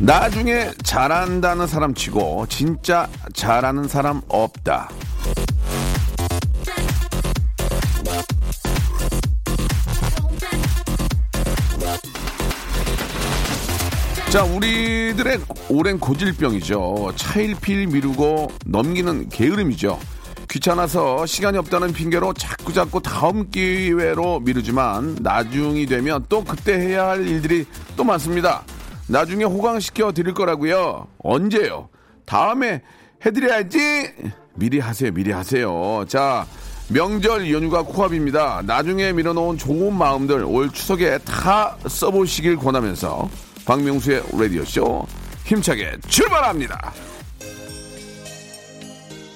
나중에 잘한다는 사람 치고 진짜 잘하는 사람 없다. 자, 우리들의 오랜 고질병이죠. 차일피일 미루고 넘기는 게으름이죠. 귀찮아서 시간이 없다는 핑계로 자꾸자꾸 다음 기회로 미루지만 나중이 되면 또 그때 해야 할 일들이 또 많습니다. 나중에 호강시켜 드릴 거라고요. 언제요? 다음에 해드려야지. 미리 하세요. 미리 하세요. 자, 명절 연휴가 코앞입니다. 나중에 밀어놓은 좋은 마음들 올 추석에 다 써보시길 권하면서 박명수의 라디오쇼 힘차게 출발합니다.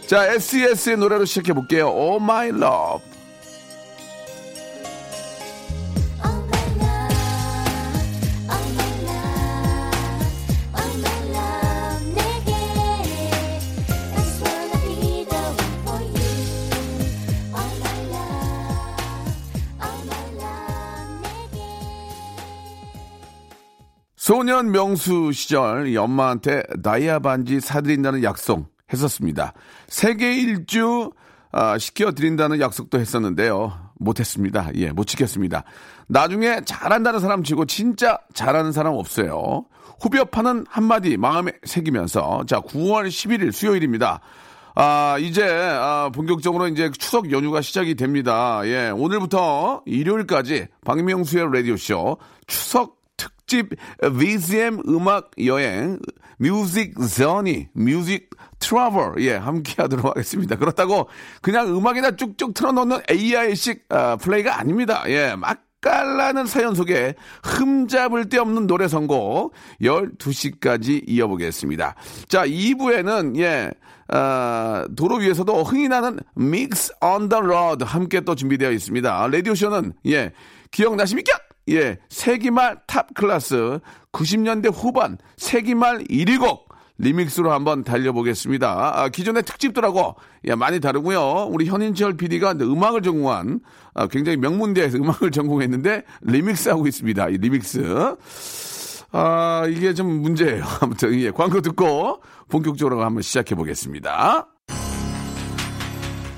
자, SES의 노래로 시작해 볼게요. Oh My Love. 소년 명수 시절 이 엄마한테 다이아 반지 사드린다는 약속 했었습니다. 세계 일주 아, 시켜드린다는 약속도 했었는데요. 못했습니다. 예, 못 지켰습니다. 나중에 잘한다는 사람 치고 진짜 잘하는 사람 없어요. 후벼 파는 한마디 마음에 새기면서 자 9월 11일 수요일입니다. 아, 이제, 아, 본격적으로 이제 추석 연휴가 시작이 됩니다. 예, 오늘부터 일요일까지 박명수의 라디오 쇼 추석 특집 BGM 음악 여행 music journey music travel 예 함께 하도록 하겠습니다. 그렇다고 그냥 음악이나 쭉쭉 틀어놓는 AI식 아, 플레이가 아닙니다. 예 맛깔나는 사연 속에 흠잡을 데 없는 노래 선곡 12시까지 이어보겠습니다. 자 2부에는 예 아, 도로 위에서도 흥이 나는 mix the road 함께 또 준비되어 있습니다. 라디오 쇼는 예 기억나십니까? 예, 세기말 탑 클래스 90년대 후반 세기말 1위 곡 리믹스로 한번 달려보겠습니다. 아, 기존의 특집들하고 예, 많이 다르고요. 우리 현인철 PD가 음악을 전공한 아, 굉장히 명문대에서 음악을 전공했는데 리믹스하고 있습니다. 이 리믹스. 아, 이게 좀 문제예요. 아무튼 예, 광고 듣고 본격적으로 한번 시작해 보겠습니다.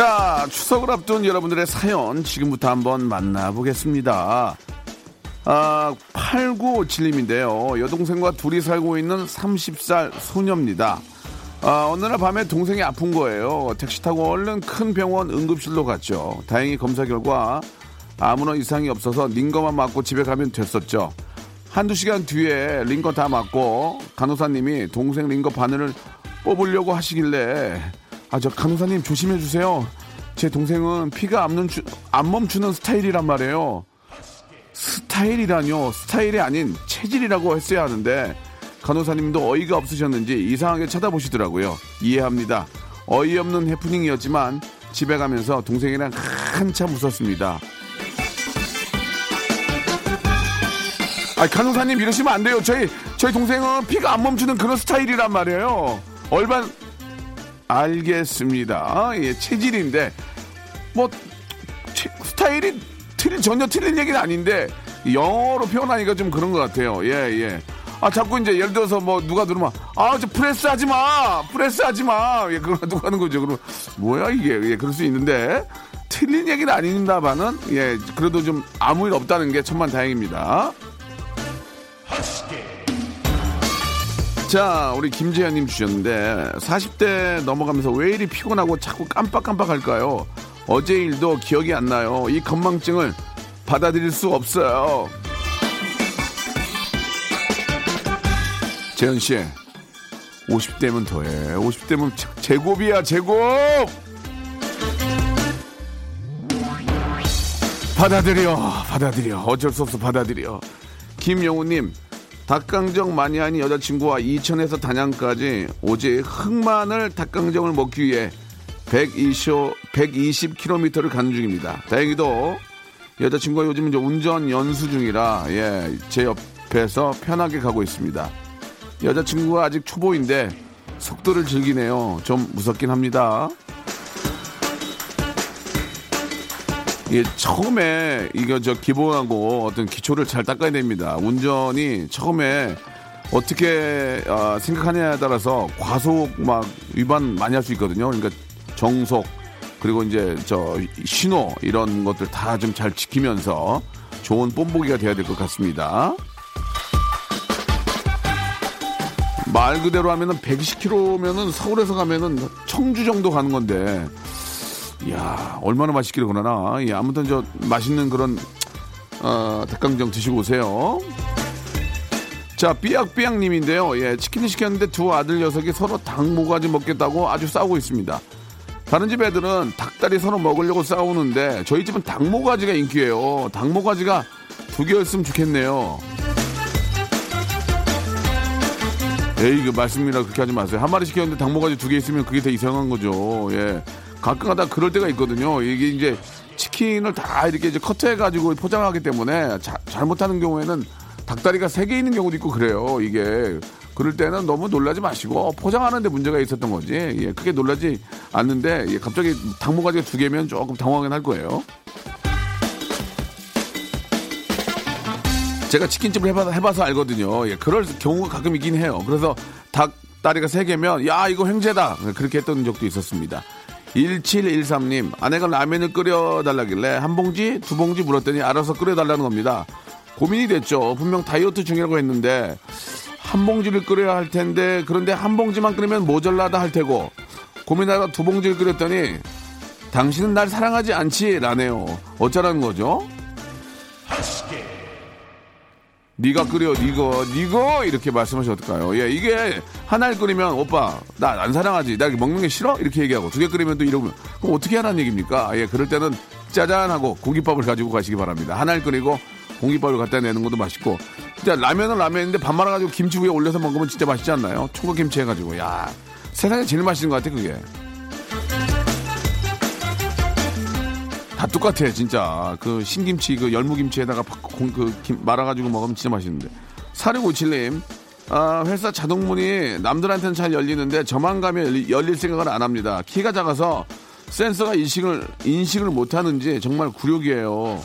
자, 추석을 앞둔 여러분들의 사연 지금부터 한번 만나보겠습니다. 아, 8957님인데요. 여동생과 둘이 살고 있는 30살 소녀입니다. 아, 어느 날 밤에 동생이 아픈 거예요. 택시 타고 얼른 큰 병원 응급실로 갔죠. 다행히 검사 결과 아무런 이상이 없어서 링거만 맞고 집에 가면 됐었죠. 한두 시간 뒤에 링거 다 맞고 간호사님이 동생 링거 바늘을 뽑으려고 하시길래 아 저 간호사님 조심해 주세요. 제 동생은 피가 안, 멈추, 안 멈추는 스타일이란 말이에요. 스타일이라뇨. 스타일이 아닌 체질이라고 했어야 하는데 간호사님도 어이가 없으셨는지 이상하게 쳐다보시더라고요. 이해합니다. 어이없는 해프닝이었지만 집에 가면서 동생이랑 한참 웃었습니다. 아, 간호사님 이러시면 안 돼요. 저희 저희 동생은 피가 안 멈추는 그런 스타일이란 말이에요. 얼반 알겠습니다. 예, 체질인데 뭐 체- 스타일이 틀 전혀 틀린 얘기는 아닌데 영어로 표현하니까 좀 그런 것 같아요. 예, 예. 아, 자꾸 이제 예를 들어서 뭐 누가 들으면 아, 저 프레스 하지 마! 프레스 하지 마! 예, 그거 누가 하는 거죠. 그럼 뭐야, 이게. 예, 그럴 수 있는데 틀린 얘기는 아닙니다만은 예, 그래도 좀 아무 일 없다는 게 천만 다행입니다. 자, 우리 김재현님 주셨는데 40대 넘어가면서 왜 이리 피곤하고 자꾸 깜빡깜빡할까요? 어제 일도 기억이 안 나요. 이 건망증을 받아들일 수 없어요. 재현 씨, 50대면 더해. 50대면 제곱이야, 제곱. 받아들여, 받아들여. 어쩔 수 없어, 받아들여. 김영우님, 닭강정 하니 여자친구와 이천에서 단양까지 오직 흑마늘 닭강정을 먹기 위해 120, 120km를 가는 중입니다. 다행히도 여자친구가 요즘 이제 운전 연수 중이라 예, 제 옆에서 편하게 가고 있습니다. 여자친구가 아직 초보인데 속도를 즐기네요. 좀 무섭긴 합니다. 예, 처음에 이거 저 기본하고 어떤 기초를 잘 닦아야 됩니다. 운전이 처음에 어떻게 아, 생각하냐에 따라서 과속 막 위반 많이 할 수 있거든요. 그러니까 정속 그리고 이제 저 신호 이런 것들 다 좀 잘 지키면서 좋은 뽐보기가 돼야 될 것 같습니다. 말 그대로 하면은 120km면은 서울에서 가면은 청주 정도 가는 건데 이 야, 얼마나 맛있기를 그러나. 예, 아무튼 저 맛있는 그런, 어, 닭강정 드시고 오세요. 자, 삐약삐약님인데요. 예, 치킨을 시켰는데 두 아들 녀석이 서로 닭 모가지 먹겠다고 아주 싸우고 있습니다. 다른 집 애들은 닭다리 서로 먹으려고 싸우는데 저희 집은 닭 모가지가 인기예요. 닭 모가지가 두 개였으면 좋겠네요. 에이, 그 말씀이라 그렇게 하지 마세요. 한 마리 시켰는데 닭 모가지 두 개 있으면 그게 더 이상한 거죠. 예. 가끔가다 그럴 때가 있거든요. 이게 이제 치킨을 다 이렇게 이제 커트해가지고 포장하기 때문에 자- 잘못하는 경우에는 닭다리가 세 개 있는 경우도 있고 그래요. 이게 그럴 때는 너무 놀라지 마시고 포장하는데 문제가 있었던 거지. 예, 크게 놀라지 않는데 예, 갑자기 닭모가지가 두 개면 조금 당황하긴 할 거예요. 제가 치킨집을 해봐서, 해봐서 알거든요. 예, 그럴 경우가 가끔 있긴 해요. 그래서 닭 다리가 세 개면, 야, 이거 횡재다. 그렇게 했던 적도 있었습니다. 1713님, 아내가 라면을 끓여달라길래 한 봉지, 두 봉지 물었더니 알아서 끓여달라는 겁니다. 고민이 됐죠. 분명 다이어트 중이라고 했는데, 한 봉지를 끓여야 할 텐데, 그런데 한 봉지만 끓이면 모자라다 할 테고, 고민하다 두 봉지를 끓였더니, 당신은 날 사랑하지 않지? 라네요. 어쩌라는 거죠? 네가 끓여, 니거, 니거 이렇게 말씀하시면 어떨까요? 예, 이게 하나를 끓이면 오빠 나 안 사랑하지, 나 먹는 게 싫어 이렇게 얘기하고 두 개 끓이면 또 이러면 그럼 어떻게 하라는 얘기입니까? 예, 그럴 때는 짜잔 하고 공깃밥을 가지고 가시기 바랍니다. 하나를 끓이고 공깃밥을 갖다 내는 것도 맛있고 진짜 라면은 라면인데 밥 말아가지고 김치 위에 올려서 먹으면 진짜 맛있지 않나요? 총각김치 해가지고 야 세상에 제일 맛있는 것 같아 그게. 다 똑같아 진짜 그 신김치 그 열무김치에다가 그 김, 말아가지고 먹으면 진짜 맛있는데 4657님 아, 회사 자동문이 남들한테는 잘 열리는데 저만 가면 열리- 열릴 생각을 안 합니다 키가 작아서 센서가 인식을 인식을 못하는지 정말 굴욕이에요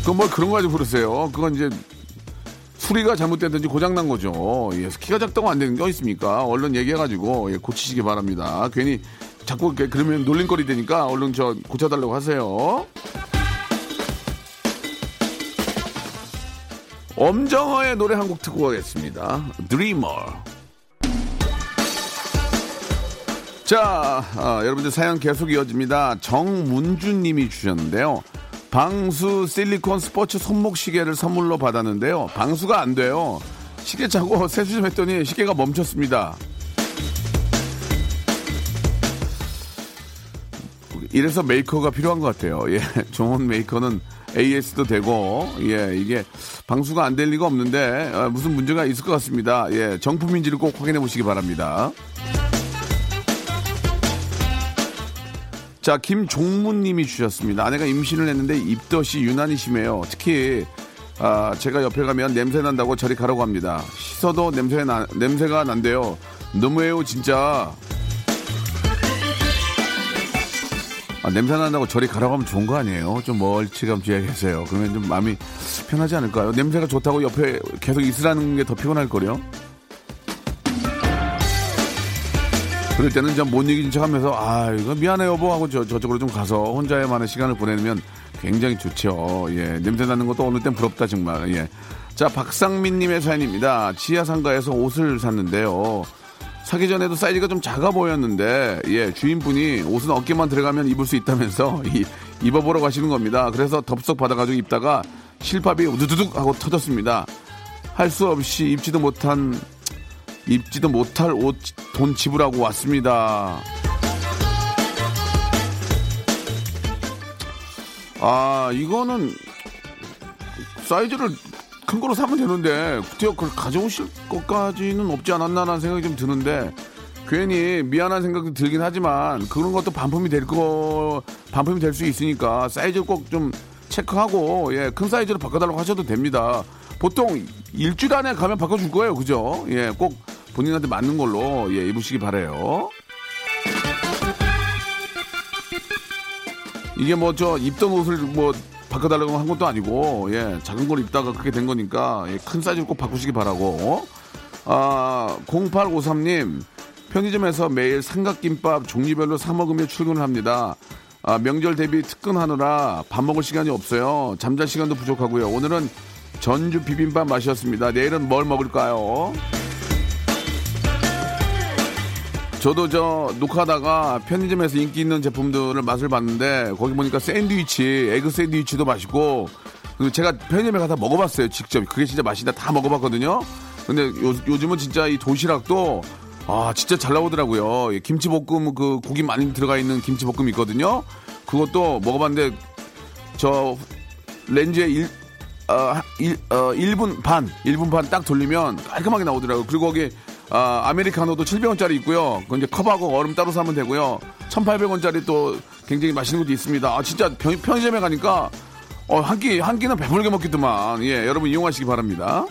그건 뭐 그런 거 가지고 그러세요 그건 이제 수리가 잘못됐든지 고장난 거죠. 예, 키가 작다고 안 되는 게 어디 있습니까? 얼른 얘기해가지고 예, 고치시기 바랍니다. 괜히 자꾸 그러면 놀림거리 되니까 얼른 저 고쳐달라고 하세요. 엄정화의 노래 한 곡 듣고 가겠습니다. 드리머. 자, 아, 여러분들 사연 계속 이어집니다. 정문준 님이 주셨는데요. 방수 실리콘 스포츠 손목 시계를 선물로 받았는데요. 방수가 안 돼요. 시계 차고 세수 좀 했더니 시계가 멈췄습니다. 이래서 메이커가 필요한 것 같아요. 예, 좋은 메이커는 AS도 되고, 예, 이게 방수가 안 될 리가 없는데, 어, 무슨 문제가 있을 것 같습니다. 예, 정품인지를 꼭 확인해 보시기 바랍니다. 자, 김종문 님이 주셨습니다. 아내가 임신을 했는데 입덧이 유난히 심해요. 특히, 아, 제가 옆에 가면 냄새 난다고 저리 가라고 합니다. 씻어도 냄새 나, 냄새가 난대요. 너무해요, 진짜. 아, 냄새 난다고 저리 가라고 하면 좋은 거 아니에요? 좀 멀찌감치하게 계세요. 그러면 좀 마음이 편하지 않을까요? 냄새가 좋다고 옆에 계속 있으라는 게 더 피곤할 거요. 그럴 때는 좀못 이긴 척 하면서 아 이거 미안해 여보 하고 저, 저쪽으로 좀 가서 혼자만의 시간을 보내면 굉장히 좋죠. 예 냄새 나는 것도 어느 땐 부럽다 정말. 예. 자 박상민님의 사연입니다. 지하 상가에서 옷을 샀는데요. 사기 전에도 사이즈가 좀 작아 보였는데 예 주인분이 옷은 어깨만 들어가면 입을 수 있다면서 이, 입어보라고 하시는 겁니다. 그래서 덥석 받아가지고 입다가 실밥이 우두두둑 하고 터졌습니다. 할 수 없이 입지도 못한 입지도 못할 옷 돈 지불하고 왔습니다. 아 이거는 사이즈를 큰 거로 사면 되는데 굳이 그걸 가져오실 것까지는 없지 않았나라는 생각이 좀 드는데 괜히 미안한 생각도 들긴 하지만 그런 것도 반품이 될 거 반품이 될 수 있으니까 사이즈 꼭 좀 체크하고 예 큰 사이즈로 바꿔달라고 하셔도 됩니다. 보통 일주일 안에 가면 바꿔줄 거예요, 그죠? 예, 꼭 본인한테 맞는 걸로 예 입으시기 바래요. 이게 뭐 저 입던 옷을 뭐 바꿔달라고 한 것도 아니고 예 작은 걸 입다가 그렇게 된 거니까 예, 큰 사이즈로 꼭 바꾸시기 바라고 아 0853님 편의점에서 매일 삼각김밥 종류별로 사 먹으며 출근을 합니다. 아, 명절 대비 특근하느라 밥 먹을 시간이 없어요. 잠잘 시간도 부족하고요. 오늘은 전주 비빔밥 맛이었습니다. 내일은 뭘 먹을까요? 저도 저 녹화하다가 편의점에서 인기 있는 제품들을 맛을 봤는데 거기 보니까 샌드위치, 에그 샌드위치도 맛있고 제가 편의점에 가서 먹어봤어요 직접 그게 진짜 맛있다 다 먹어봤거든요. 근데 요, 요즘은 진짜 이 도시락도 아 진짜 잘 나오더라고요. 예, 김치볶음 그 고기 많이 들어가 있는 김치볶음 있거든요. 그것도 먹어봤는데 저 렌즈에 일, 어, 일, 어, 1분 반, 1분 반 딱 돌리면 깔끔하게 나오더라고요. 그리고 거기 아, 아메리카노도 700원짜리 있고요. 그 이제 컵하고 얼음 따로 사면 되고요. 1,800원짜리 또 굉장히 맛있는 것도 있습니다. 아, 진짜 편, 편의점에 가니까 어, 한 끼, 한 끼는 배불게 먹겠더만. 예, 여러분 이용하시기 바랍니다.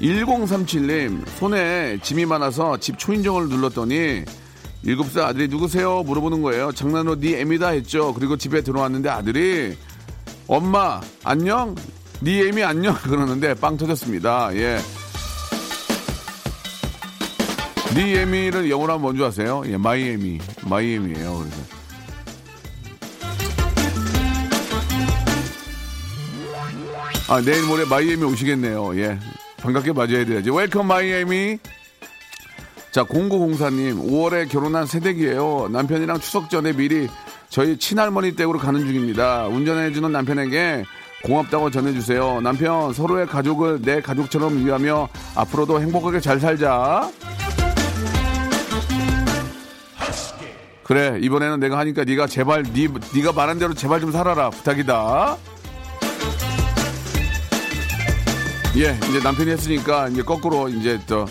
1037님, 손에 짐이 많아서 집 초인종을 눌렀더니 7살 아들이 누구세요? 물어보는 거예요. 장난으로 네 애미다 했죠. 그리고 집에 들어왔는데 아들이 엄마, 안녕? 네 애미 안녕? 그러는데 빵 터졌습니다. 예. 네 애미를 영어로 하면 뭔지 아세요? 예, my 애미. my 애미예요. 그래서. 아, 내일 모레 my 애미 오시겠네요. 예. 반갑게 맞이해야 돼야지. welcome my 애미. 자, 0904님, 5월에 결혼한 새댁이에요. 남편이랑 추석 전에 미리 저희 친할머니 댁으로 가는 중입니다. 운전해주는 남편에게 고맙다고 전해주세요. 남편, 서로의 가족을 내 가족처럼 위하며 앞으로도 행복하게 잘 살자. 그래, 이번에는 내가 하니까 네가 제발, 네, 네가 말한 대로 제발 좀 살아라. 부탁이다. 예, 이제 남편이 했으니까 이제 거꾸로 이제 또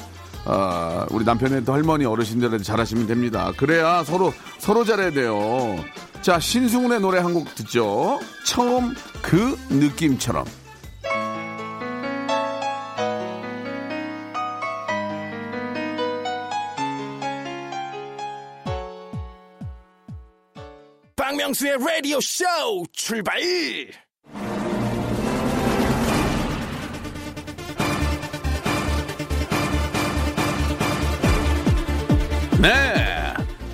어, 우리 남편의 또 할머니 어르신들한테 잘하시면 됩니다. 그래야 서로 서로 잘해야 돼요. 자, 신승훈의 노래 한 곡 듣죠. 처음 그 느낌처럼. 박명수의 라디오 쇼 출발! 네.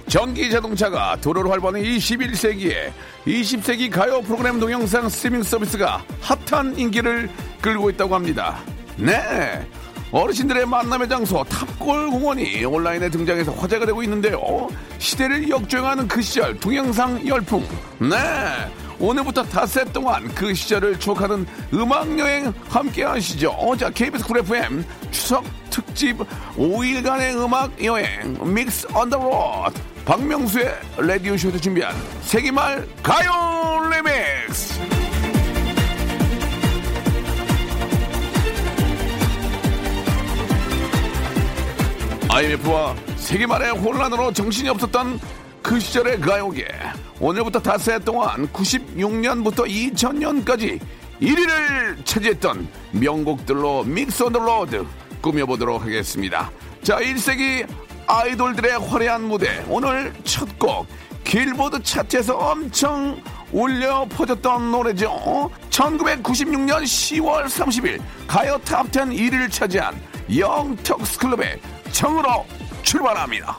전기 자동차가 도로를 활보하는 21세기에 20세기 가요 프로그램 동영상 스트리밍 서비스가 핫한 인기를 끌고 있다고 합니다. 네. 어르신들의 만남의 장소 탑골 공원이 온라인에 등장해서 화제가 되고 있는데요. 시대를 역주행하는 그 시절 동영상 열풍. 네. 오늘부터 닷새 동안 그 시절을 추억하는 음악 여행 함께 하시죠. 자, KBS Cool FM 추석 특집 5일간의 음악 여행 Mix on the Road. 박명수의 라디오 쇼에서 준비한 세기말 가요 리믹스. IMF와 세기말의 혼란으로 정신이 없었던 그 시절의 가요계. 오늘부터 닷새 동안 96년부터 2000년까지 1위를 차지했던 명곡들로 Mix on the Road 꾸며보도록 하겠습니다. 자, 1세대 아이돌들의 화려한 무대. 오늘 첫 곡. 길보드 차트에서 엄청 울려 퍼졌던 노래죠. 1996년 10월 30일 가요 탑10 1위를 차지한 영턱스 클럽의 정으로 출발합니다.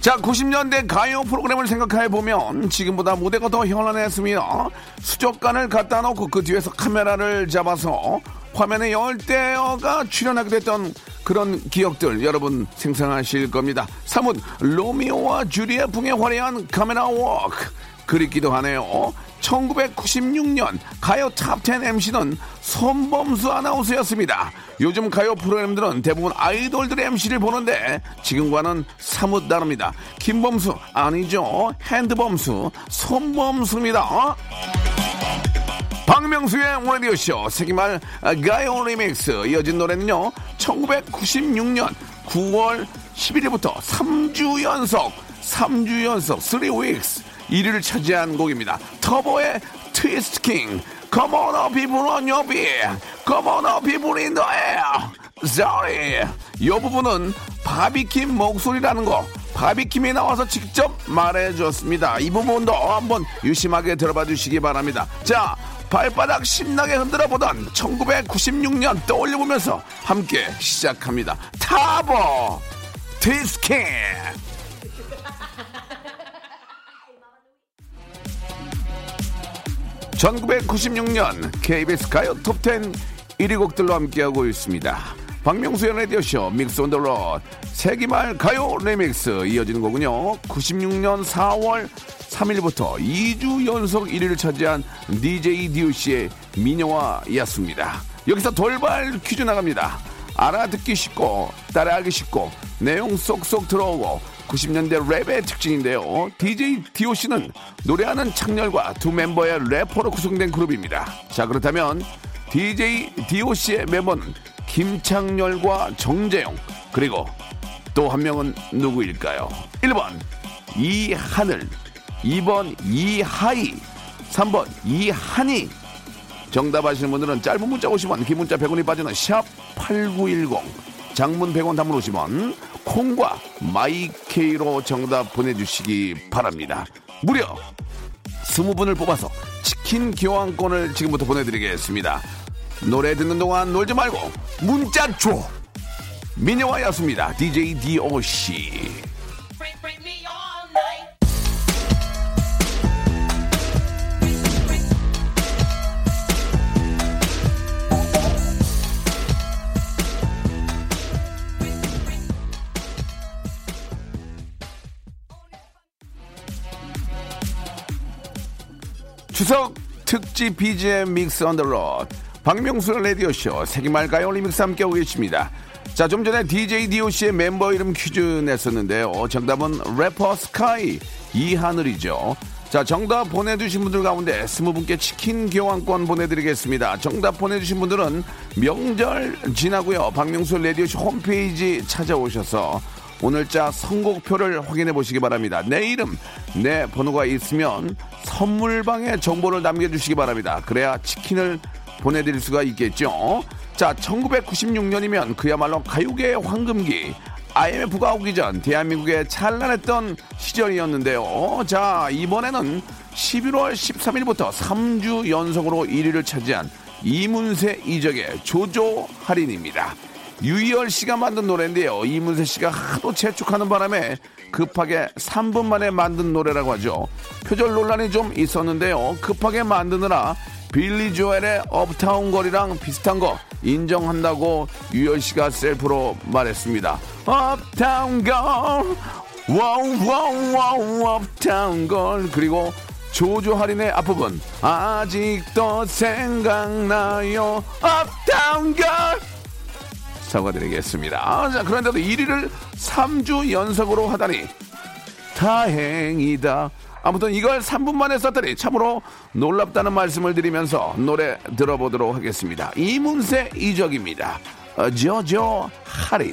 자, 90년대 가요 프로그램을 생각해 보면 지금보다 무대가 더 현란했습니다. 수족관을 갖다 놓고 그 뒤에서 카메라를 잡아서 화면에 열대어가 출연하게 됐던 그런 기억들 여러분 생생하실 겁니다. 사뭇 로미오와 줄리엣 풍의 화려한 카메라 워크 그립기도 하네요. 1996년 가요 탑10 MC는 손범수 아나운서였습니다. 요즘 가요 프로그램들은 대부분 아이돌들의 MC를 보는데 지금과는 사뭇 다릅니다. 김범수 아니죠. hand범수 손범수입니다. 박명수의 라디오쇼 세기말 가요 리믹스 이어진 노래는요 1996년 9월 11일부터 3주 연속 3주 연속 3weeks 1위를 차지한 곡입니다 터보의 트위스트 킹 Come on up people on your beat Come on up people in the air Sorry 이 부분은 바비킴 목소리라는 거 바비킴이 나와서 직접 말해줬습니다. 이 부분도 한번 유심하게 들어봐 주시기 바랍니다. 자, 발바닥 신나게 흔들어 보던 1996년 떠올려 보면서 함께 시작합니다. 타보 디스킹 1996년 KBS 가요 톱10 1위 곡들로 함께하고 있습니다. 박명수의 라디오쇼 Mix on the Road 세기말 가요 리믹스 이어지는 곡은요. 96년 4월 3일부터 2주 연속 1위를 차지한 DJ DOC의 미녀와 였습니다. 여기서 돌발 퀴즈 나갑니다. 알아듣기 쉽고 따라하기 쉽고 내용 쏙쏙 들어오고 90년대 랩의 특징인데요. DJ 디오씨는 노래하는 창렬과 두 멤버의 래퍼로 구성된 그룹입니다. 자 그렇다면 DJ 디오씨의 멤버는 김창렬과 정재영 그리고 또 한 명은 누구일까요? 1번 이하늘 2번 이하이 3번 이한이 정답 아시는 분들은 짧은 문자 50원 긴 문자 100원이 빠지는 샵 8910 장문 100원 담문 50원 콩과 마이케이로 정답 보내주시기 바랍니다. 무려 20분을 뽑아서 치킨 교환권을 지금부터 보내드리겠습니다 노래 듣는 동안 놀지 말고 문자 줘. 미녀와 야수입니다. DJ DOC 추석 특집 BGM Mix on the Road 박명수 라디오쇼 세기말 가요 리믹스 함께하고 계십니다. 자, 좀 전에 DJ DOC의 멤버 이름 퀴즈 냈었는데요. 정답은 래퍼 스카이 이하늘이죠. 자, 정답 보내주신 분들 가운데 스무 분께 치킨 교환권 보내드리겠습니다. 정답 보내주신 분들은 명절 지나고요. 박명수 라디오쇼 홈페이지 찾아오셔서 오늘자 선곡표를 확인해 보시기 바랍니다. 내 이름, 내 번호가 있으면 선물방에 정보를 남겨주시기 바랍니다. 그래야 치킨을 보내드릴 수가 있겠죠. 자, 1996년이면 그야말로 가요계의 황금기. IMF가 오기 전 대한민국에 찬란했던 시절이었는데요. 자, 이번에는 11월 13일부터 3주 연속으로 1위를 차지한 이문세 이적의 조조 할인입니다. 유희열 씨가 만든 노래인데요. 이문세 씨가 하도 재촉하는 바람에 급하게 3분 만에 만든 노래라고 하죠. 표절 논란이 좀 있었는데요. 급하게 만드느라 빌리 조엘의 Uptown Girl이랑 비슷한 거 인정한다고 유희열 씨가 셀프로 말했습니다. Uptown girl, wow wow wow uptown girl 그리고 조조 할인의 앞부분 아직도 생각나요 uptown girl 사과드리겠습니다. 자 그런데도 1위를 3주 연속으로 하다니 다행이다. 아무튼 이걸 3분 만에 썼더니 참으로 놀랍다는 말씀을 드리면서 노래 들어보도록 하겠습니다. 이문세 이적입니다. 어, 저저 할인.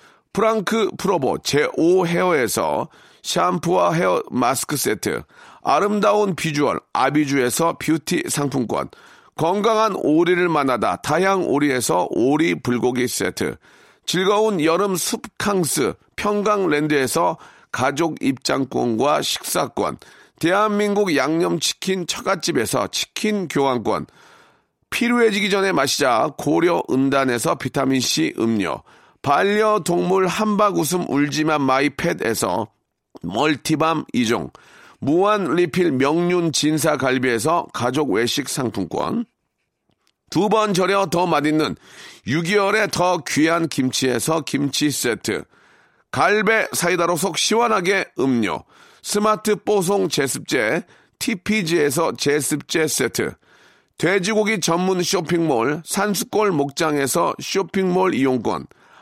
프랑크 프로보 제5 헤어에서 샴푸와 헤어 마스크 세트, 아름다운 비주얼 아비주에서 뷰티 상품권, 건강한 오리를 만나다 다향 오리에서 오리 불고기 세트, 즐거운 여름 숲캉스 평강랜드에서 가족 입장권과 식사권, 대한민국 양념치킨 처갓집에서 치킨 교환권, 필요해지기 전에 마시자 고려 은단에서 비타민C 음료, 반려동물 한박 웃음 울지만 마이팻에서 멀티밤 2종, 무한 리필 명륜 진사 갈비에서 가족 외식 상품권, 두 번 절여 더 맛있는 6개월에 더 귀한 김치에서 김치 세트, 갈배 사이다로 속 시원하게 음료, 스마트 뽀송 제습제, TPG에서 제습제 세트, 돼지고기 전문 쇼핑몰 산수골 목장에서 쇼핑몰 이용권,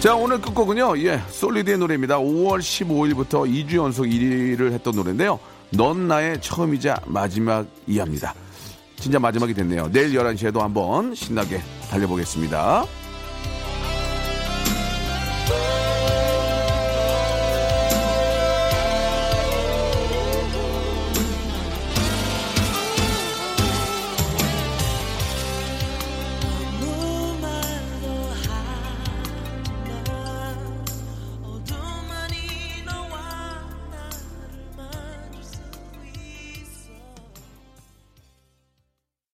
자, 오늘 끝곡은요, 예, 솔리드의 노래입니다. 5월 15일부터 2주 연속 1위를 했던 노래인데요. 넌 나의 처음이자 마지막이합니다. 진짜 마지막이 됐네요. 내일 11시에도 한번 신나게 달려보겠습니다.